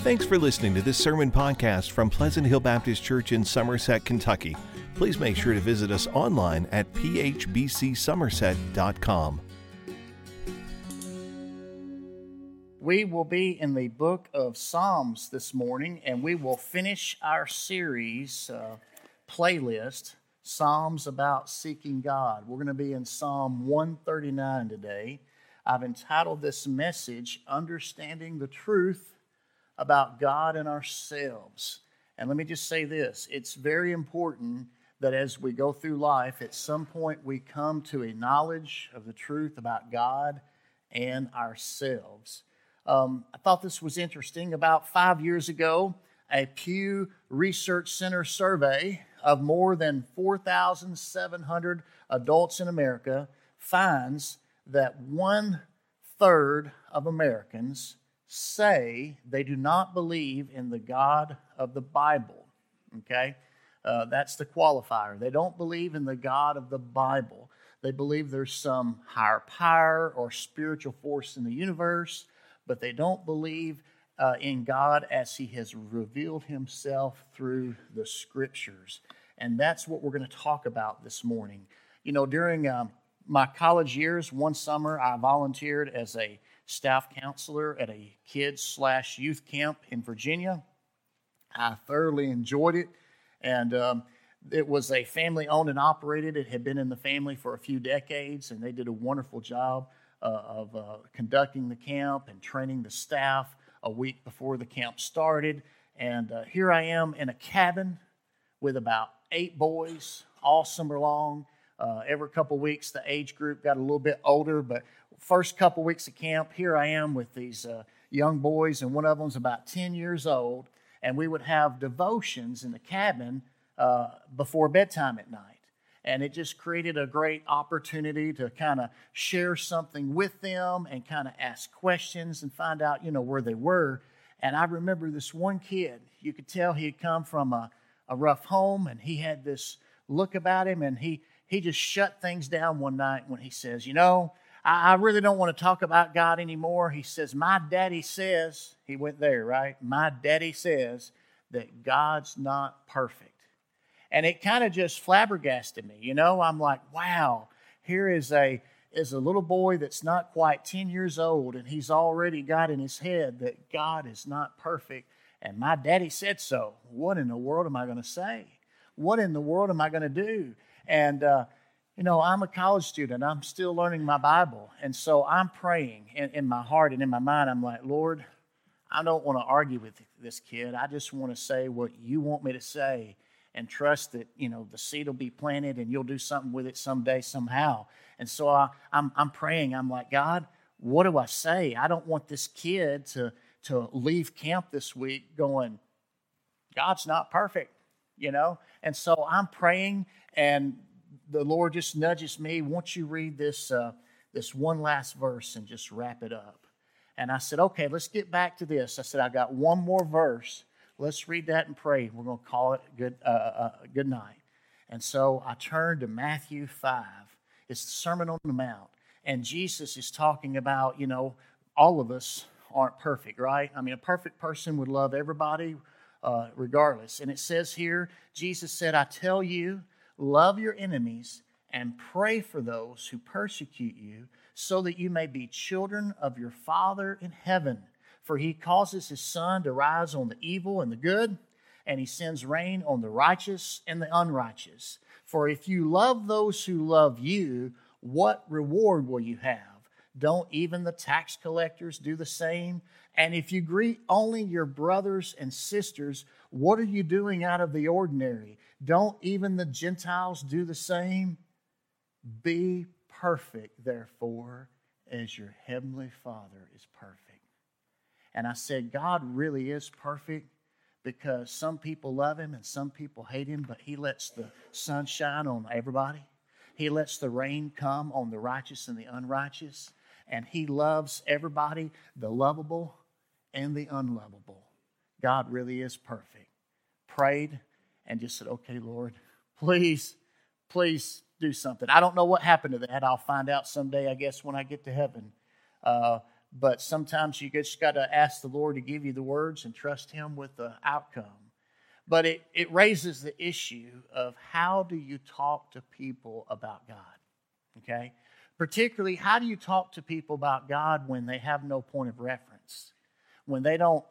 Thanks for listening to this sermon podcast from Pleasant Hill Baptist Church in Somerset, Kentucky. Please make sure to visit us online at phbcsomerset.com. We will be in the book of Psalms this morning, and we will finish our series uh, playlist, Psalms about seeking God. We're going to be in Psalm 139 today. I've entitled this message, Understanding the Truth about God and ourselves. And let me just say this it's very important that as we go through life, at some point we come to a knowledge of the truth about God and ourselves. Um, I thought this was interesting. About five years ago, a Pew Research Center survey of more than 4,700 adults in America finds that one third of Americans say they do not believe in the God of the Bible. Okay? Uh, that's the qualifier. They don't believe in the God of the Bible. They believe there's some higher power or spiritual force in the universe, but they don't believe uh, in God as He has revealed Himself through the Scriptures. And that's what we're going to talk about this morning. You know, during um, my college years, one summer I volunteered as a staff counselor at a kids slash youth camp in Virginia. I thoroughly enjoyed it, and um, it was a family owned and operated. It had been in the family for a few decades, and they did a wonderful job uh, of uh, conducting the camp and training the staff a week before the camp started. And uh, here I am in a cabin with about eight boys all summer long. Uh, every couple weeks, the age group got a little bit older, but first couple weeks of camp, here I am with these uh, young boys, and one of them's about 10 years old, and we would have devotions in the cabin uh, before bedtime at night. And it just created a great opportunity to kind of share something with them and kind of ask questions and find out, you know, where they were. And I remember this one kid, you could tell he had come from a, a rough home and he had this look about him and he he just shut things down one night when he says, You know, I, I really don't want to talk about God anymore. He says, My daddy says, he went there, right? My daddy says that God's not perfect. And it kind of just flabbergasted me. You know, I'm like, wow, here is a is a little boy that's not quite 10 years old, and he's already got in his head that God is not perfect. And my daddy said so. What in the world am I going to say? What in the world am I going to do? And, uh, you know, I'm a college student. I'm still learning my Bible. And so I'm praying in, in my heart and in my mind. I'm like, Lord, I don't want to argue with this kid. I just want to say what you want me to say and trust that, you know, the seed will be planted and you'll do something with it someday, somehow. And so I, I'm, I'm praying. I'm like, God, what do I say? I don't want this kid to, to leave camp this week going, God's not perfect, you know? And so I'm praying and the Lord just nudges me, won't you read this, uh, this one last verse and just wrap it up? And I said, okay, let's get back to this. I said, I got one more verse. Let's read that and pray. We're going to call it good, uh, uh, good night. And so I turned to Matthew 5. It's the Sermon on the Mount. And Jesus is talking about, you know, all of us aren't perfect, right? I mean, a perfect person would love everybody uh, regardless. And it says here, Jesus said, I tell you, Love your enemies and pray for those who persecute you, so that you may be children of your Father in heaven. For he causes his sun to rise on the evil and the good, and he sends rain on the righteous and the unrighteous. For if you love those who love you, what reward will you have? Don't even the tax collectors do the same? And if you greet only your brothers and sisters, what are you doing out of the ordinary? Don't even the Gentiles do the same? Be perfect, therefore, as your heavenly Father is perfect. And I said, God really is perfect because some people love him and some people hate him, but he lets the sun shine on everybody. He lets the rain come on the righteous and the unrighteous. And he loves everybody, the lovable and the unlovable. God really is perfect. Prayed, and just said, okay, Lord, please, please do something. I don't know what happened to that. I'll find out someday, I guess, when I get to heaven. Uh, but sometimes you just got to ask the Lord to give you the words and trust Him with the outcome. But it, it raises the issue of how do you talk to people about God? Okay? Particularly, how do you talk to people about God when they have no point of reference? When they don't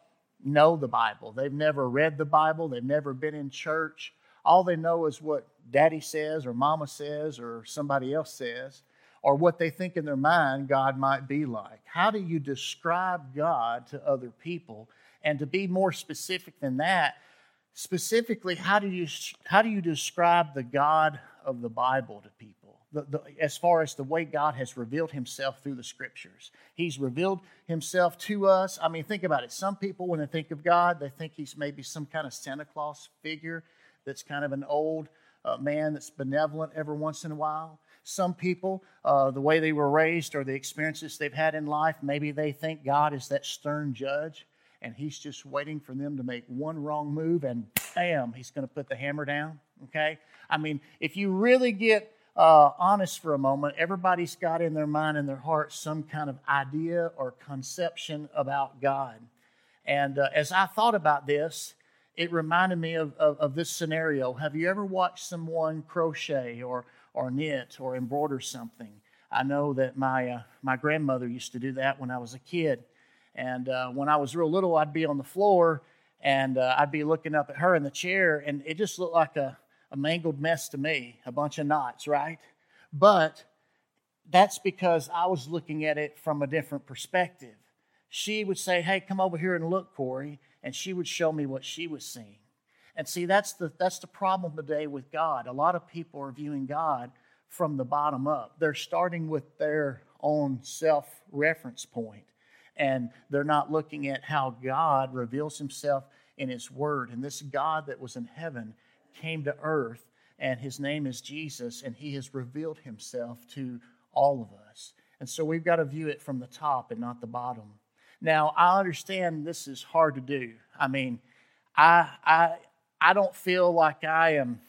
know the Bible, they've never read the Bible, they've never been in church. All they know is what daddy says, or mama says, or somebody else says or what they think in their mind God might be like. How do you describe God to other people? And to be more specific than that, specifically, how do you, how do you describe the God of the Bible to people? The, the, as far as the way God has revealed himself through the scriptures. He's revealed himself to us. I mean, think about it. Some people, when they think of God, they think he's maybe some kind of Santa Claus figure that's kind of an old uh, man that's benevolent every once in a while. Some people, uh, the way they were raised or the experiences they've had in life, maybe they think God is that stern judge and he's just waiting for them to make one wrong move and bam, he's going to put the hammer down. Okay? I mean, if you really get uh, honest for a moment, everybody's got in their mind and their heart some kind of idea or conception about God. And uh, as I thought about this, it reminded me of, of, of, this scenario. Have you ever watched someone crochet or or knit or embroider something. I know that my, uh, my grandmother used to do that when I was a kid. And uh, when I was real little, I'd be on the floor and uh, I'd be looking up at her in the chair, and it just looked like a, a mangled mess to me, a bunch of knots, right? But that's because I was looking at it from a different perspective. She would say, Hey, come over here and look, Corey. And she would show me what she was seeing. And see, that's the, that's the problem today with God. A lot of people are viewing God from the bottom up. They're starting with their own self reference point, and they're not looking at how God reveals himself in his word. And this God that was in heaven came to earth, and his name is Jesus, and he has revealed himself to all of us. And so we've got to view it from the top and not the bottom. Now, I understand this is hard to do. I mean, I, I, I don't feel like I am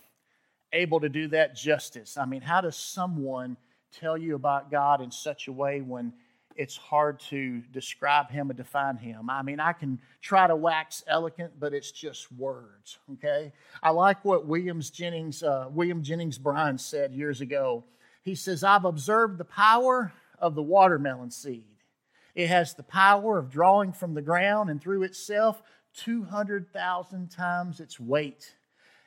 able to do that justice. I mean, how does someone tell you about God in such a way when it's hard to describe him and define him. I mean, I can try to wax elegant, but it's just words. Okay. I like what Williams Jennings, uh, William Jennings Bryan said years ago. He says, "I've observed the power of the watermelon seed. It has the power of drawing from the ground and through itself 200,000 times its weight.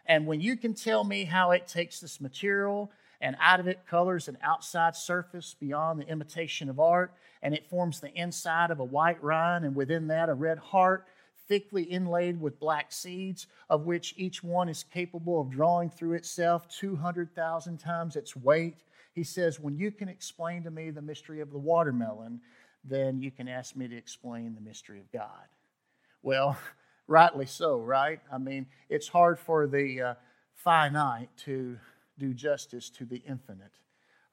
And when you can tell me how it takes this material and out of it colors an outside surface beyond the imitation of art, and it forms the inside of a white rind, and within that a red heart, thickly inlaid with black seeds, of which each one is capable of drawing through itself 200,000 times its weight. He says, When you can explain to me the mystery of the watermelon, then you can ask me to explain the mystery of God. Well, rightly so, right? I mean, it's hard for the uh, finite to do justice to the infinite.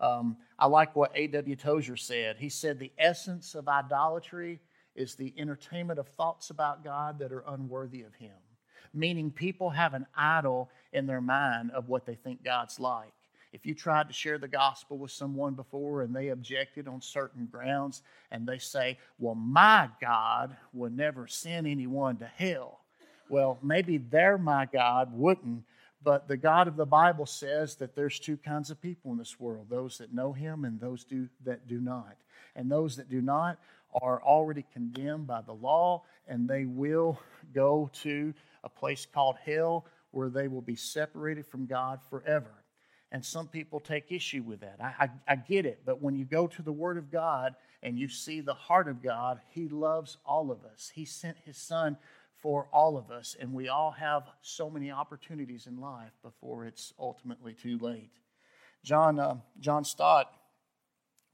Um, I like what A.W. Tozer said. He said, The essence of idolatry is the entertainment of thoughts about God that are unworthy of Him. Meaning, people have an idol in their mind of what they think God's like. If you tried to share the gospel with someone before and they objected on certain grounds and they say, Well, my God would never send anyone to hell. Well, maybe their my God wouldn't, but the God of the Bible says that there's two kinds of people in this world those that know Him and those do, that do not. And those that do not are already condemned by the law, and they will go to a place called hell where they will be separated from God forever. And some people take issue with that. I, I, I, get it. But when you go to the Word of God and you see the heart of God, He loves all of us. He sent His Son for all of us. And we all have so many opportunities in life before it's ultimately too late. John, uh, John Stott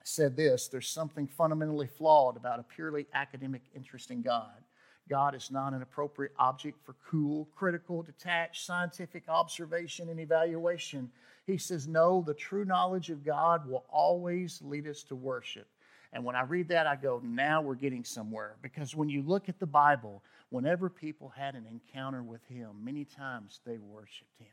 said this there's something fundamentally flawed about a purely academic interest in God. God is not an appropriate object for cool, critical, detached scientific observation and evaluation. He says, No, the true knowledge of God will always lead us to worship. And when I read that, I go, Now we're getting somewhere. Because when you look at the Bible, whenever people had an encounter with Him, many times they worshiped Him.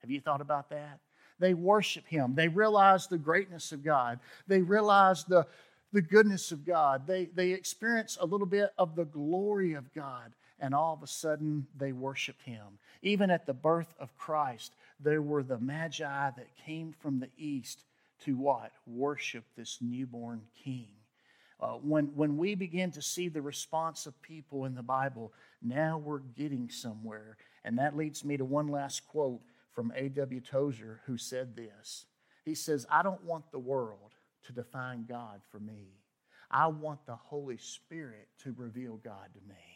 Have you thought about that? They worship Him. They realize the greatness of God. They realize the the goodness of God. They, they experience a little bit of the glory of God, and all of a sudden they worshiped Him. Even at the birth of Christ, there were the magi that came from the east to what? Worship this newborn king. Uh, when, when we begin to see the response of people in the Bible, now we're getting somewhere. And that leads me to one last quote from A.W. Tozer, who said this. He says, I don't want the world to define God for me. I want the Holy Spirit to reveal God to me.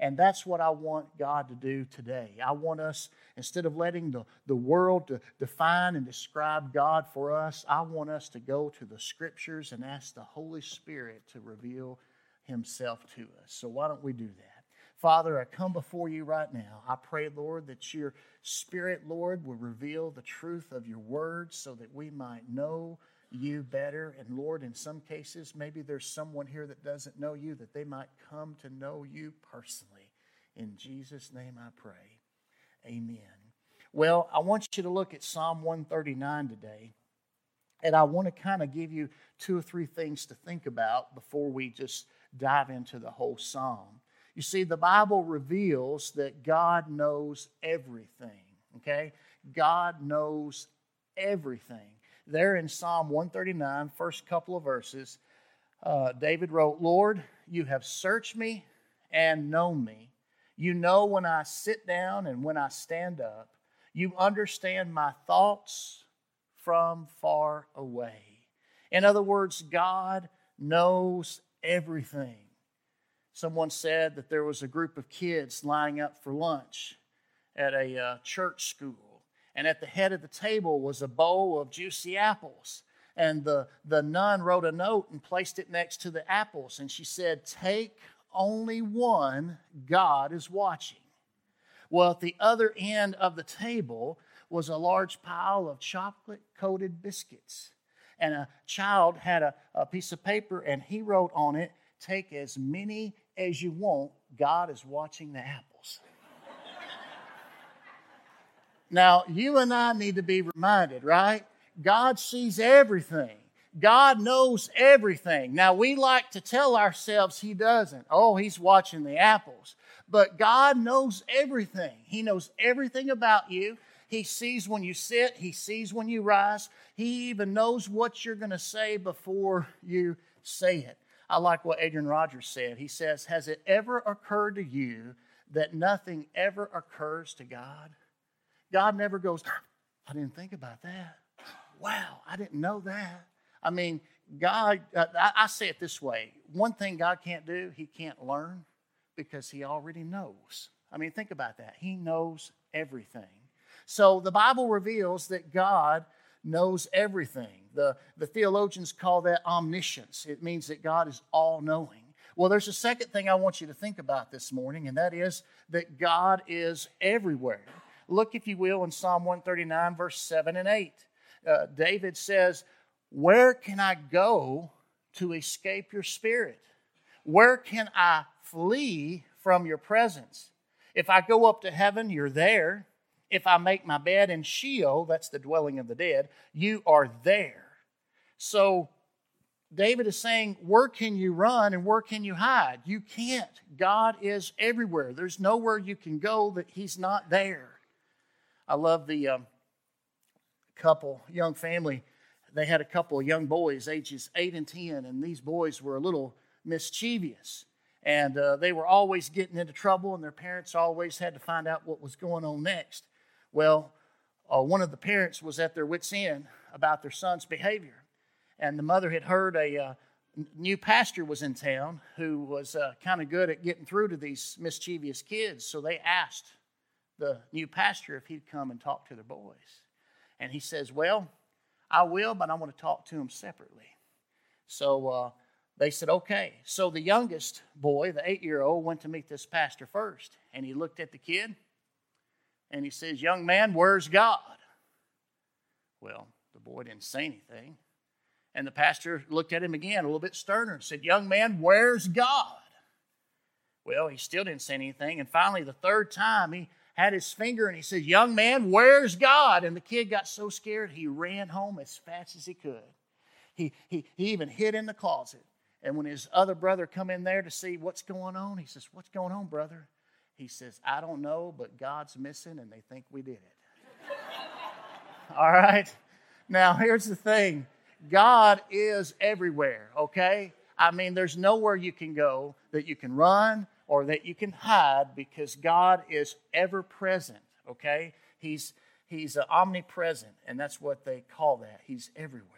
And that's what I want God to do today. I want us, instead of letting the, the world to define and describe God for us, I want us to go to the scriptures and ask the Holy Spirit to reveal Himself to us. So why don't we do that? Father, I come before you right now. I pray, Lord, that your Spirit, Lord, will reveal the truth of your words so that we might know you better. And Lord, in some cases, maybe there's someone here that doesn't know you, that they might come to know you personally. In Jesus' name I pray. Amen. Well, I want you to look at Psalm 139 today. And I want to kind of give you two or three things to think about before we just dive into the whole psalm. You see, the Bible reveals that God knows everything, okay? God knows everything there in Psalm 139, first couple of verses, uh, David wrote, Lord, you have searched me and known me. You know when I sit down and when I stand up. You understand my thoughts from far away. In other words, God knows everything. Someone said that there was a group of kids lining up for lunch at a uh, church school and at the head of the table was a bowl of juicy apples. And the, the nun wrote a note and placed it next to the apples. And she said, Take only one, God is watching. Well, at the other end of the table was a large pile of chocolate coated biscuits. And a child had a, a piece of paper and he wrote on it, Take as many as you want, God is watching the apples. Now, you and I need to be reminded, right? God sees everything. God knows everything. Now, we like to tell ourselves He doesn't. Oh, He's watching the apples. But God knows everything. He knows everything about you. He sees when you sit, He sees when you rise. He even knows what you're going to say before you say it. I like what Adrian Rogers said. He says, Has it ever occurred to you that nothing ever occurs to God? God never goes, I didn't think about that. Wow, I didn't know that. I mean, God, uh, I, I say it this way one thing God can't do, He can't learn because He already knows. I mean, think about that. He knows everything. So the Bible reveals that God knows everything. The, the theologians call that omniscience. It means that God is all knowing. Well, there's a second thing I want you to think about this morning, and that is that God is everywhere. Look, if you will, in Psalm 139, verse 7 and 8. Uh, David says, Where can I go to escape your spirit? Where can I flee from your presence? If I go up to heaven, you're there. If I make my bed in Sheol, that's the dwelling of the dead, you are there. So David is saying, Where can you run and where can you hide? You can't. God is everywhere. There's nowhere you can go that He's not there. I love the um, couple, young family. They had a couple of young boys, ages 8 and 10, and these boys were a little mischievous. And uh, they were always getting into trouble, and their parents always had to find out what was going on next. Well, uh, one of the parents was at their wits' end about their son's behavior. And the mother had heard a uh, new pastor was in town who was uh, kind of good at getting through to these mischievous kids. So they asked the new pastor if he'd come and talk to the boys. And he says, Well, I will, but I want to talk to them separately. So uh, they said, Okay. So the youngest boy, the eight year old, went to meet this pastor first. And he looked at the kid and he says, Young man, where's God? Well, the boy didn't say anything. And the pastor looked at him again, a little bit sterner, and said, Young man, where's God? Well, he still didn't say anything. And finally, the third time, he had his finger and he said, Young man, where's God? And the kid got so scared he ran home as fast as he could. he, he, he even hid in the closet. And when his other brother come in there to see what's going on, he says, What's going on, brother? He says, I don't know, but God's missing and they think we did it. All right? Now, here's the thing God is everywhere, okay? I mean, there's nowhere you can go that you can run or that you can hide because God is ever present, okay? He's, he's uh, omnipresent, and that's what they call that. He's everywhere.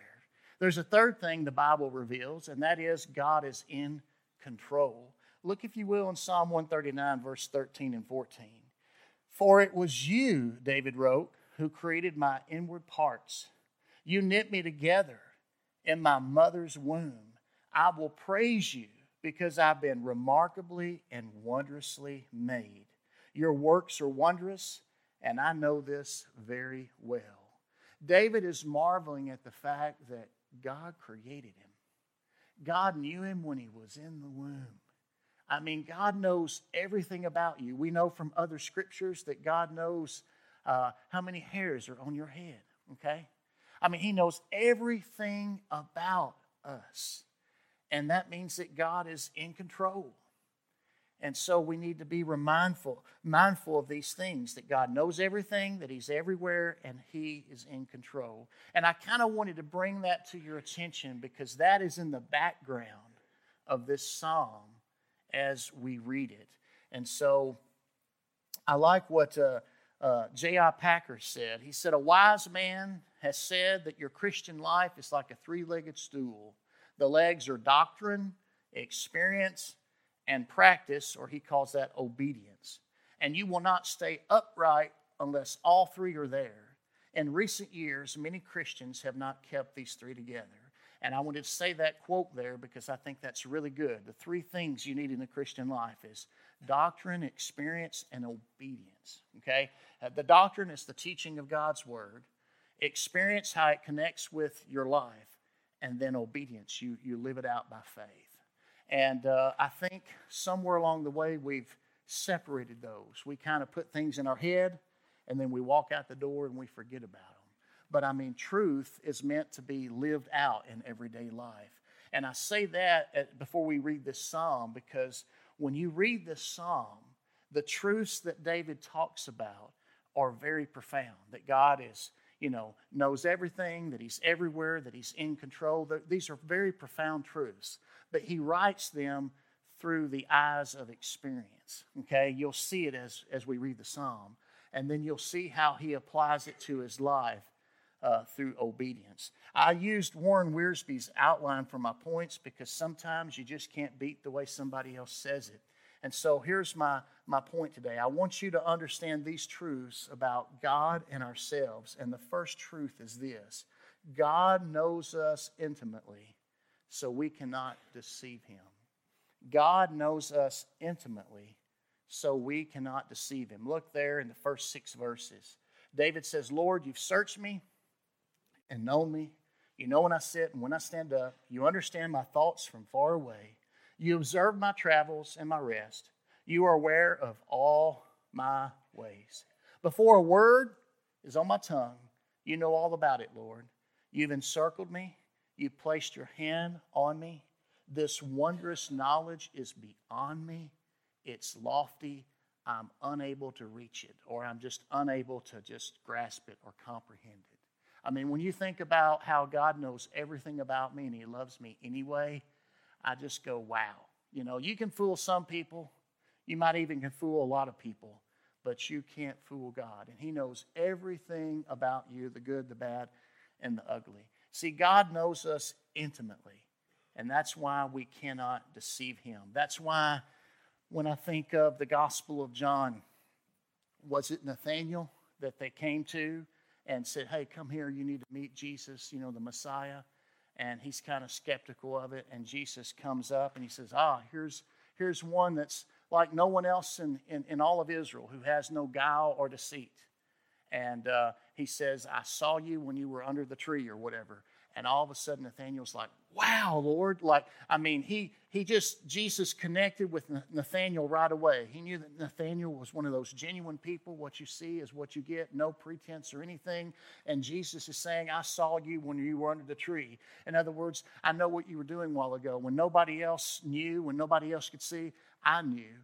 There's a third thing the Bible reveals, and that is God is in control. Look, if you will, in Psalm 139, verse 13 and 14. For it was you, David wrote, who created my inward parts. You knit me together in my mother's womb. I will praise you because I've been remarkably and wondrously made. Your works are wondrous, and I know this very well. David is marveling at the fact that God created him. God knew him when he was in the womb. I mean, God knows everything about you. We know from other scriptures that God knows uh, how many hairs are on your head, okay? I mean, He knows everything about us. And that means that God is in control. And so we need to be mindful, mindful of these things that God knows everything, that He's everywhere, and He is in control. And I kind of wanted to bring that to your attention because that is in the background of this psalm as we read it. And so I like what uh, uh, J.I. Packer said. He said, A wise man has said that your Christian life is like a three legged stool. The legs are doctrine, experience, and practice, or he calls that obedience. And you will not stay upright unless all three are there. In recent years, many Christians have not kept these three together. And I wanted to say that quote there because I think that's really good. The three things you need in the Christian life is doctrine, experience, and obedience. Okay? Uh, the doctrine is the teaching of God's word, experience how it connects with your life, and then obedience. You, you live it out by faith. And uh, I think somewhere along the way we've separated those. We kind of put things in our head, and then we walk out the door and we forget about them. But I mean, truth is meant to be lived out in everyday life. And I say that at, before we read this psalm because when you read this psalm, the truths that David talks about are very profound. That God is, you know, knows everything, that He's everywhere, that He's in control. These are very profound truths. But He writes them through the eyes of experience. Okay, you'll see it as as we read the psalm, and then you'll see how He applies it to His life uh, through obedience. I used Warren Wiersbe's outline for my points because sometimes you just can't beat the way somebody else says it. And so here's my, my point today. I want you to understand these truths about God and ourselves. And the first truth is this God knows us intimately, so we cannot deceive him. God knows us intimately, so we cannot deceive him. Look there in the first six verses. David says, Lord, you've searched me and known me. You know when I sit and when I stand up. You understand my thoughts from far away. You observe my travels and my rest. You are aware of all my ways. Before a word is on my tongue, you know all about it, Lord. You've encircled me. You've placed your hand on me. This wondrous knowledge is beyond me. It's lofty. I'm unable to reach it, or I'm just unable to just grasp it or comprehend it. I mean, when you think about how God knows everything about me and He loves me anyway, I just go, wow. You know, you can fool some people, you might even can fool a lot of people, but you can't fool God. And He knows everything about you the good, the bad, and the ugly. See, God knows us intimately, and that's why we cannot deceive Him. That's why when I think of the Gospel of John, was it Nathaniel that they came to? and said, Hey, come here, you need to meet Jesus, you know, the Messiah. And he's kind of skeptical of it. And Jesus comes up and he says, Ah, here's, here's one that's like no one else in, in, in all of Israel who has no guile or deceit. And uh, he says, I saw you when you were under the tree or whatever. And all of a sudden, Nathaniel's like, wow, Lord. Like, I mean, he he just Jesus connected with Nathaniel right away. He knew that Nathaniel was one of those genuine people. What you see is what you get, no pretense or anything. And Jesus is saying, I saw you when you were under the tree. In other words, I know what you were doing a while ago. When nobody else knew, when nobody else could see, I knew.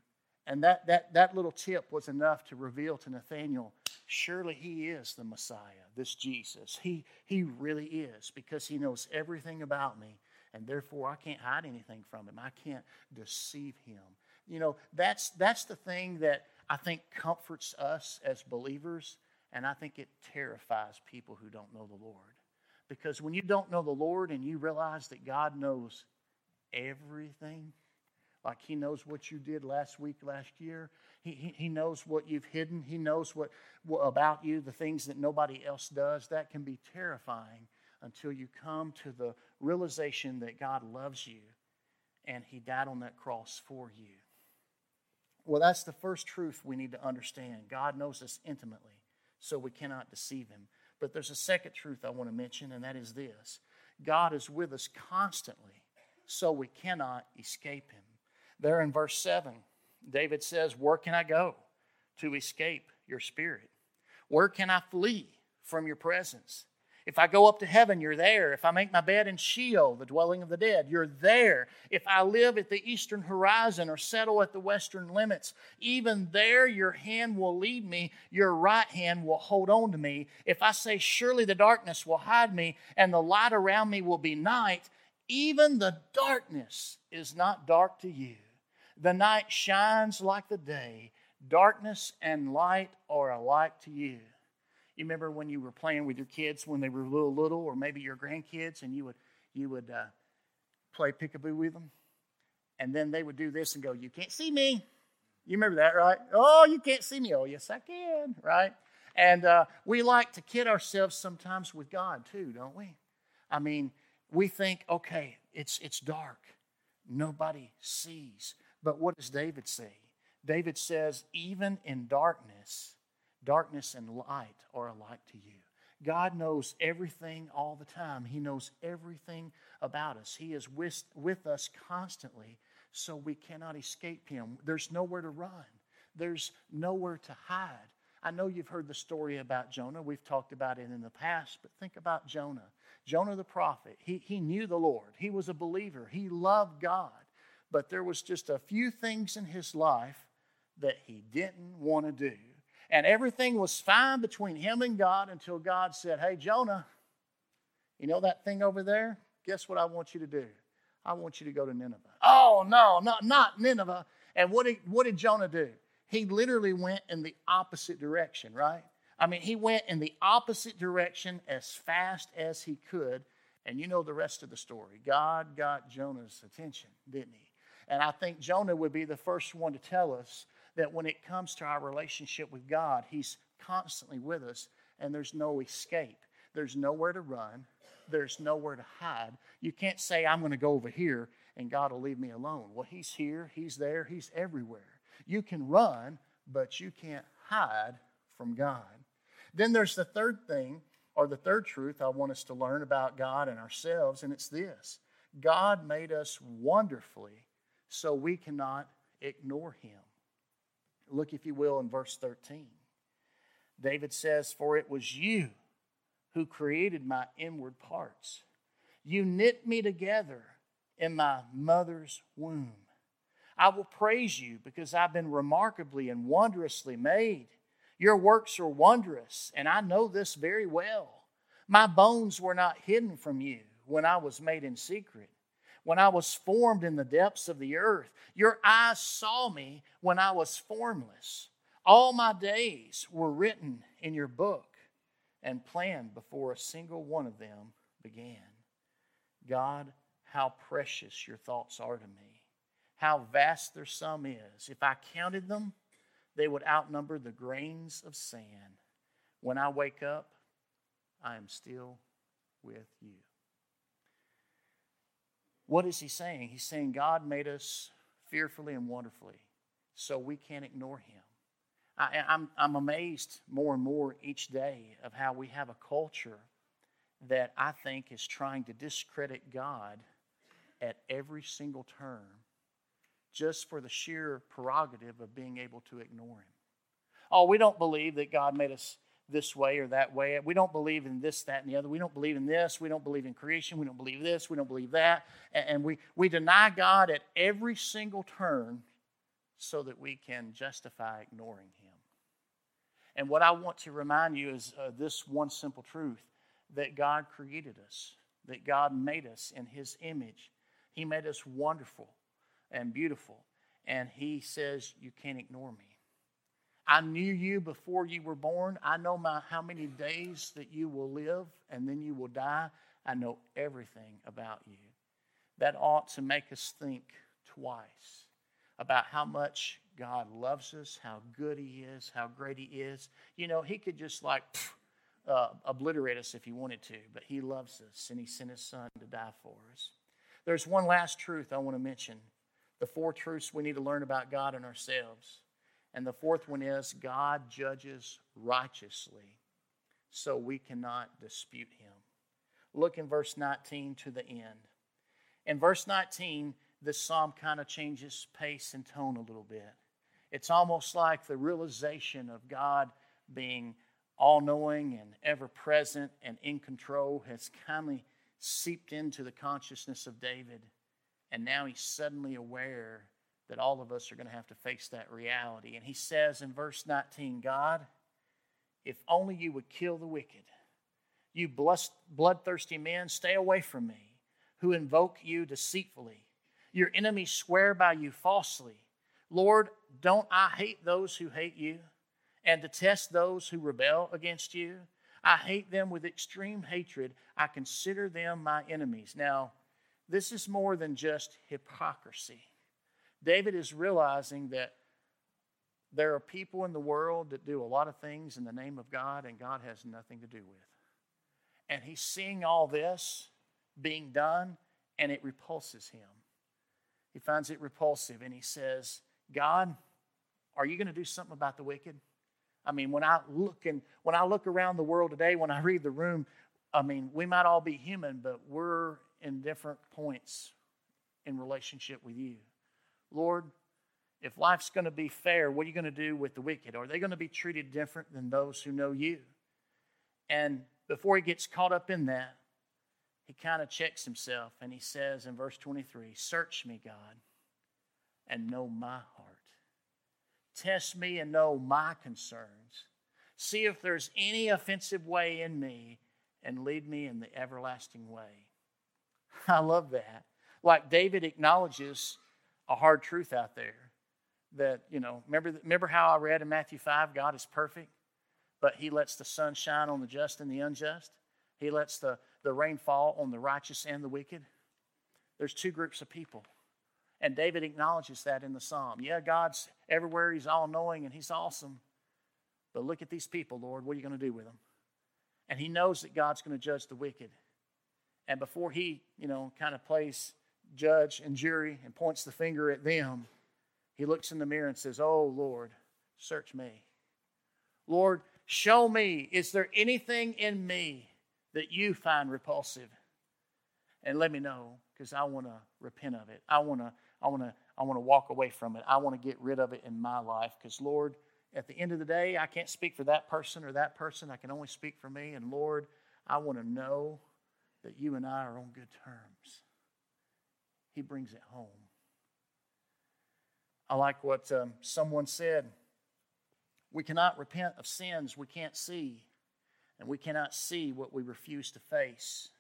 And that, that, that little tip was enough to reveal to Nathaniel surely he is the Messiah, this Jesus. He, he really is because he knows everything about me and therefore I can't hide anything from him. I can't deceive him. You know, that's that's the thing that I think comforts us as believers, and I think it terrifies people who don't know the Lord. Because when you don't know the Lord and you realize that God knows everything, like He knows what you did last week, last year, He, he, he knows what you've hidden, He knows what, what about you, the things that nobody else does, that can be terrifying until you come to the realization that God loves you and He died on that cross for you. Well, that's the first truth we need to understand. God knows us intimately, so we cannot deceive Him. But there's a second truth I want to mention, and that is this God is with us constantly, so we cannot escape Him. There in verse 7, David says, Where can I go to escape your spirit? Where can I flee from your presence? If I go up to heaven, you're there. If I make my bed in Sheol, the dwelling of the dead, you're there. If I live at the eastern horizon or settle at the western limits, even there your hand will lead me, your right hand will hold on to me. If I say, Surely the darkness will hide me, and the light around me will be night, even the darkness is not dark to you. The night shines like the day. Darkness and light are alike to you. You remember when you were playing with your kids when they were little, little, or maybe your grandkids, and you would you would uh, play peekaboo with them, and then they would do this and go, "You can't see me." You remember that, right? Oh, you can't see me. Oh, yes, I can, right? And uh, we like to kid ourselves sometimes with God too, don't we? I mean, we think, okay, it's it's dark, nobody sees. But what does David say? David says, even in darkness, Darkness and light are alike to you. God knows everything all the time. He knows everything about us. He is with, with us constantly, so we cannot escape Him. There's nowhere to run, there's nowhere to hide. I know you've heard the story about Jonah. We've talked about it in the past, but think about Jonah. Jonah the prophet, he, he knew the Lord, he was a believer, he loved God, but there was just a few things in his life that he didn't want to do and everything was fine between him and God until God said, Hey, Jonah, you know that thing over there? Guess what I want you to do? I want you to go to Nineveh. Oh, no, not, not Nineveh. And what did, what did Jonah do? He literally went in the opposite direction, right? I mean, he went in the opposite direction as fast as he could. And you know the rest of the story. God got Jonah's attention, didn't he? And I think Jonah would be the first one to tell us that when it comes to our relationship with God, He's constantly with us and there's no escape. There's nowhere to run, there's nowhere to hide. You can't say, I'm going to go over here and God will leave me alone. Well, He's here, He's there, He's everywhere. You can run, but you can't hide from God. Then there's the third thing, or the third truth I want us to learn about God and ourselves, and it's this God made us wonderfully, so we cannot ignore Him. Look, if you will, in verse 13. David says, For it was you who created my inward parts. You knit me together in my mother's womb. I will praise you because I've been remarkably and wondrously made. Your works are wondrous, and I know this very well. My bones were not hidden from you when I was made in secret when I was formed in the depths of the earth. Your eyes saw me when I was formless. All my days were written in your book and planned before a single one of them began. God, how precious your thoughts are to me. How vast their sum is. If I counted them, they would outnumber the grains of sand. When I wake up, I am still with you. What is he saying? He's saying God made us fearfully and wonderfully, so we can't ignore him. I, I'm, I'm amazed more and more each day of how we have a culture that I think is trying to discredit God at every single turn just for the sheer prerogative of being able to ignore Him. Oh, we don't believe that God made us this way or that way. We don't believe in this, that, and the other. We don't believe in this. We don't believe in creation. We don't believe this. We don't believe that. And we, we deny God at every single turn so that we can justify ignoring Him. And what I want to remind you is uh, this one simple truth that God created us, that God made us in His image. He made us wonderful and beautiful. And He says, You can't ignore me. I knew you before you were born. I know my, how many days that you will live and then you will die. I know everything about you. That ought to make us think twice about how much God loves us, how good He is, how great He is. You know, He could just like uh, obliterate us if He wanted to, but He loves us and He sent His Son to die for us. There's one last truth I want to mention the four truths we need to learn about God and ourselves. And the fourth one is God judges righteously, so we cannot dispute him. Look in verse 19 to the end. In verse 19, this psalm kind of changes pace and tone a little bit. It's almost like the realization of God being all knowing and ever present and in control has kind of seeped into the consciousness of David. And now he's suddenly aware that all of us are going to have to face that reality. And he says in verse 19 God, if only you would kill the wicked, you bloodthirsty men, stay away from me, who invoke you deceitfully. Your enemies swear by you falsely. Lord, don't I hate those who hate you and detest those who rebel against you? I hate them with extreme hatred. I consider them my enemies. Now, this is more than just hypocrisy. David is realizing that there are people in the world that do a lot of things in the name of God, and God has nothing to do with. And he's seeing all this being done, and it repulses him. He finds it repulsive, and he says, God, are you going to do something about the wicked? I mean, when I look and when I look around the world today, when I read the room, I mean, we might all be human, but we're in different points in relationship with you. Lord, if life's going to be fair, what are you going to do with the wicked? Are they going to be treated different than those who know you? And before he gets caught up in that, he kind of checks himself and he says in verse 23 Search me, God, and know my heart. Test me and know my concerns. See if there's any offensive way in me and lead me in the everlasting way. I love that. Like David acknowledges a hard truth out there that, you know, remember, remember how I read in Matthew 5 God is perfect, but he lets the sun shine on the just and the unjust? He lets the, the rain fall on the righteous and the wicked? There's two groups of people. And David acknowledges that in the psalm. Yeah, God's everywhere, He's all knowing, and He's awesome. But look at these people, Lord. What are you going to do with them? And he knows that God's going to judge the wicked. And before he, you know, kind of plays judge and jury and points the finger at them, he looks in the mirror and says, Oh, Lord, search me. Lord, show me, is there anything in me that you find repulsive? And let me know, because I want to repent of it. I want to, I want to, I want to walk away from it. I want to get rid of it in my life. Because Lord, at the end of the day, I can't speak for that person or that person. I can only speak for me. And Lord, I want to know that you and I are on good terms. He brings it home. I like what um, someone said. We cannot repent of sins we can't see, and we cannot see what we refuse to face.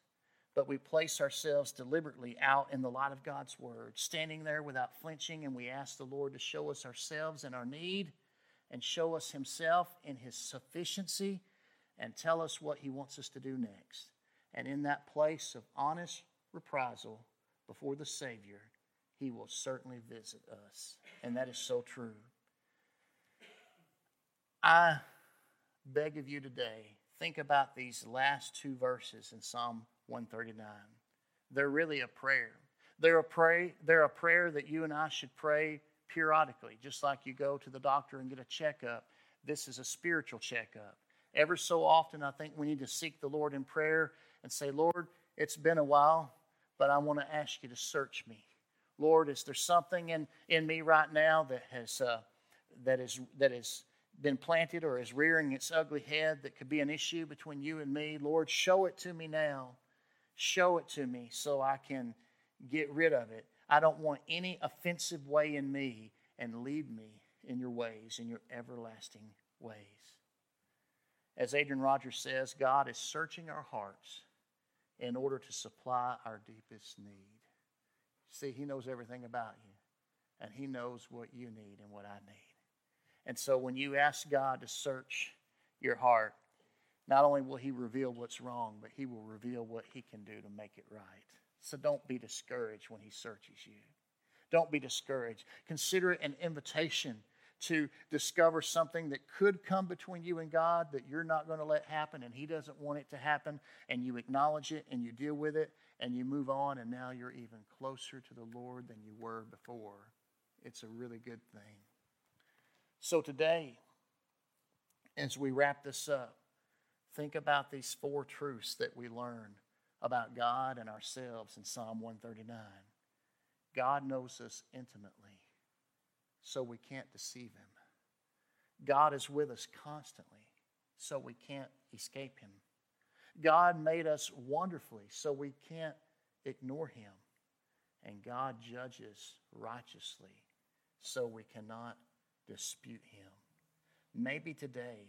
But we place ourselves deliberately out in the light of God's Word, standing there without flinching, and we ask the Lord to show us ourselves and our need, and show us Himself in His sufficiency, and tell us what He wants us to do next. And in that place of honest reprisal, before the Savior, He will certainly visit us. And that is so true. I beg of you today, think about these last two verses in Psalm 139. They're really a prayer. They're a, pray, they're a prayer that you and I should pray periodically, just like you go to the doctor and get a checkup. This is a spiritual checkup. Ever so often, I think we need to seek the Lord in prayer and say, Lord, it's been a while but I want to ask you to search me. Lord, is there something in, in me right now that has uh, that is that has been planted or is rearing its ugly head that could be an issue between you and me? Lord, show it to me now. Show it to me so I can get rid of it. I don't want any offensive way in me and lead me in your ways, in your everlasting ways. As Adrian Rogers says, God is searching our hearts in order to supply our deepest need. See, He knows everything about you, and He knows what you need and what I need. And so when you ask God to search your heart, not only will He reveal what's wrong, but He will reveal what He can do to make it right. So don't be discouraged when He searches you. Don't be discouraged. Consider it an invitation to discover something that could come between you and God that you're not going to let happen and He doesn't want it to happen, and you acknowledge it and you deal with it and you move on, and now you're even closer to the Lord than you were before. It's a really good thing. So today, as we wrap this up, think about these four truths that we learn about God and ourselves in Psalm 139. God knows us intimately, so we can't deceive him. God is with us constantly, so we can't escape him. God made us wonderfully, so we can't ignore him. And God judges righteously, so we cannot dispute him. Maybe today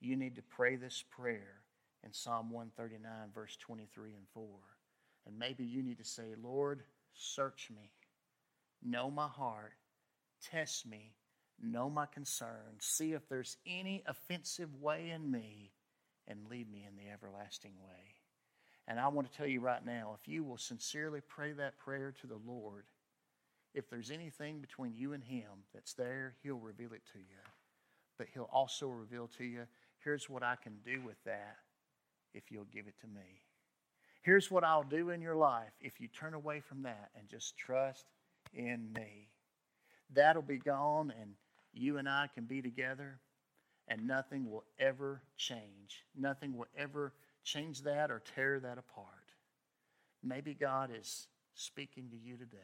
you need to pray this prayer in Psalm 139, verse 23 and 4. And maybe you need to say, Lord, search me, know my heart, test me, know my concerns, see if there's any offensive way in me, and lead me in the everlasting way. And I want to tell you right now if you will sincerely pray that prayer to the Lord, if there's anything between you and Him that's there, He'll reveal it to you. But He'll also reveal to you here's what I can do with that if you'll give it to me. Here's what I'll do in your life if you turn away from that and just trust in me. That'll be gone, and you and I can be together, and nothing will ever change. Nothing will ever change that or tear that apart. Maybe God is speaking to you today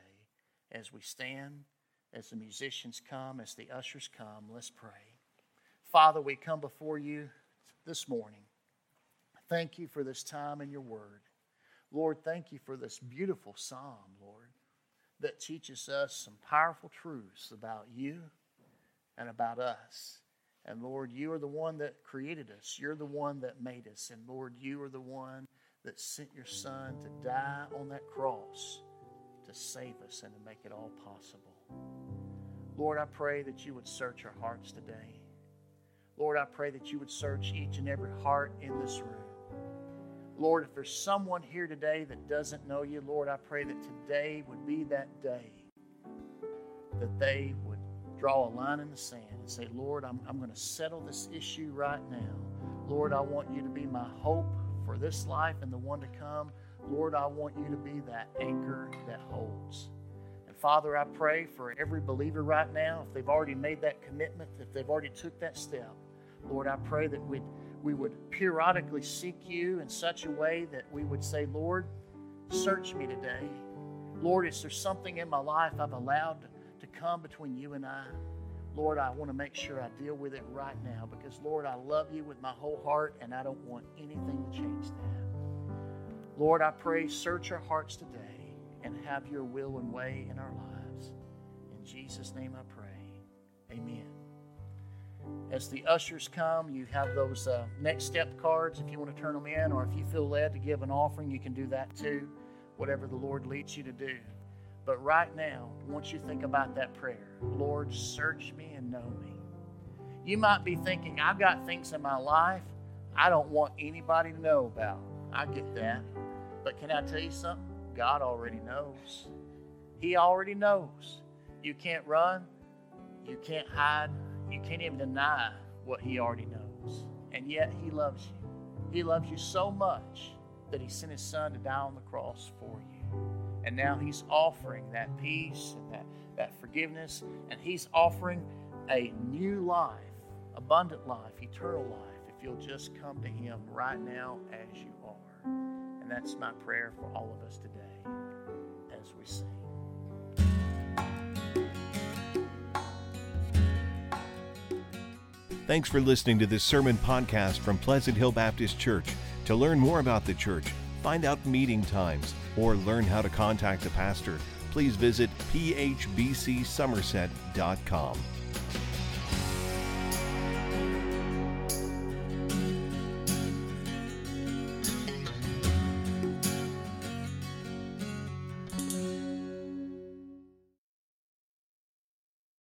as we stand, as the musicians come, as the ushers come. Let's pray. Father, we come before you this morning. Thank you for this time in your word. Lord, thank you for this beautiful psalm, Lord, that teaches us some powerful truths about you and about us. And Lord, you are the one that created us. You're the one that made us. And Lord, you are the one that sent your Son to die on that cross to save us and to make it all possible. Lord, I pray that you would search our hearts today. Lord, I pray that you would search each and every heart in this room. Lord, if there's someone here today that doesn't know you, Lord, I pray that today would be that day that they would draw a line in the sand and say, Lord, I'm, I'm going to settle this issue right now. Lord, I want you to be my hope for this life and the one to come. Lord, I want you to be that anchor that holds. And Father, I pray for every believer right now, if they've already made that commitment, if they've already took that step, Lord, I pray that we'd we would periodically seek you in such a way that we would say, Lord, search me today. Lord, is there something in my life I've allowed to come between you and I? Lord, I want to make sure I deal with it right now because, Lord, I love you with my whole heart and I don't want anything to change that. Lord, I pray, search our hearts today and have your will and way in our lives. In Jesus' name I pray. Amen. As the ushers come, you have those uh, next step cards if you want to turn them in, or if you feel led to give an offering, you can do that too, whatever the Lord leads you to do. But right now, once you think about that prayer, Lord, search me and know me. You might be thinking, I've got things in my life I don't want anybody to know about. I get that. But can I tell you something? God already knows. He already knows. You can't run, you can't hide, you can't even deny what He already knows. And yet He loves you. He loves you so much that He sent His Son to die on the cross for you. And now He's offering that peace and that, that forgiveness, and He's offering a new life, abundant life, eternal life, if you'll just come to Him right now as you are. And that's my prayer for all of us today. as we sing. Thanks for listening to this sermon podcast from Pleasant Hill Baptist Church. To learn more about the church, find out meeting times, or learn how to contact the pastor, please visit phbcsomerset.com.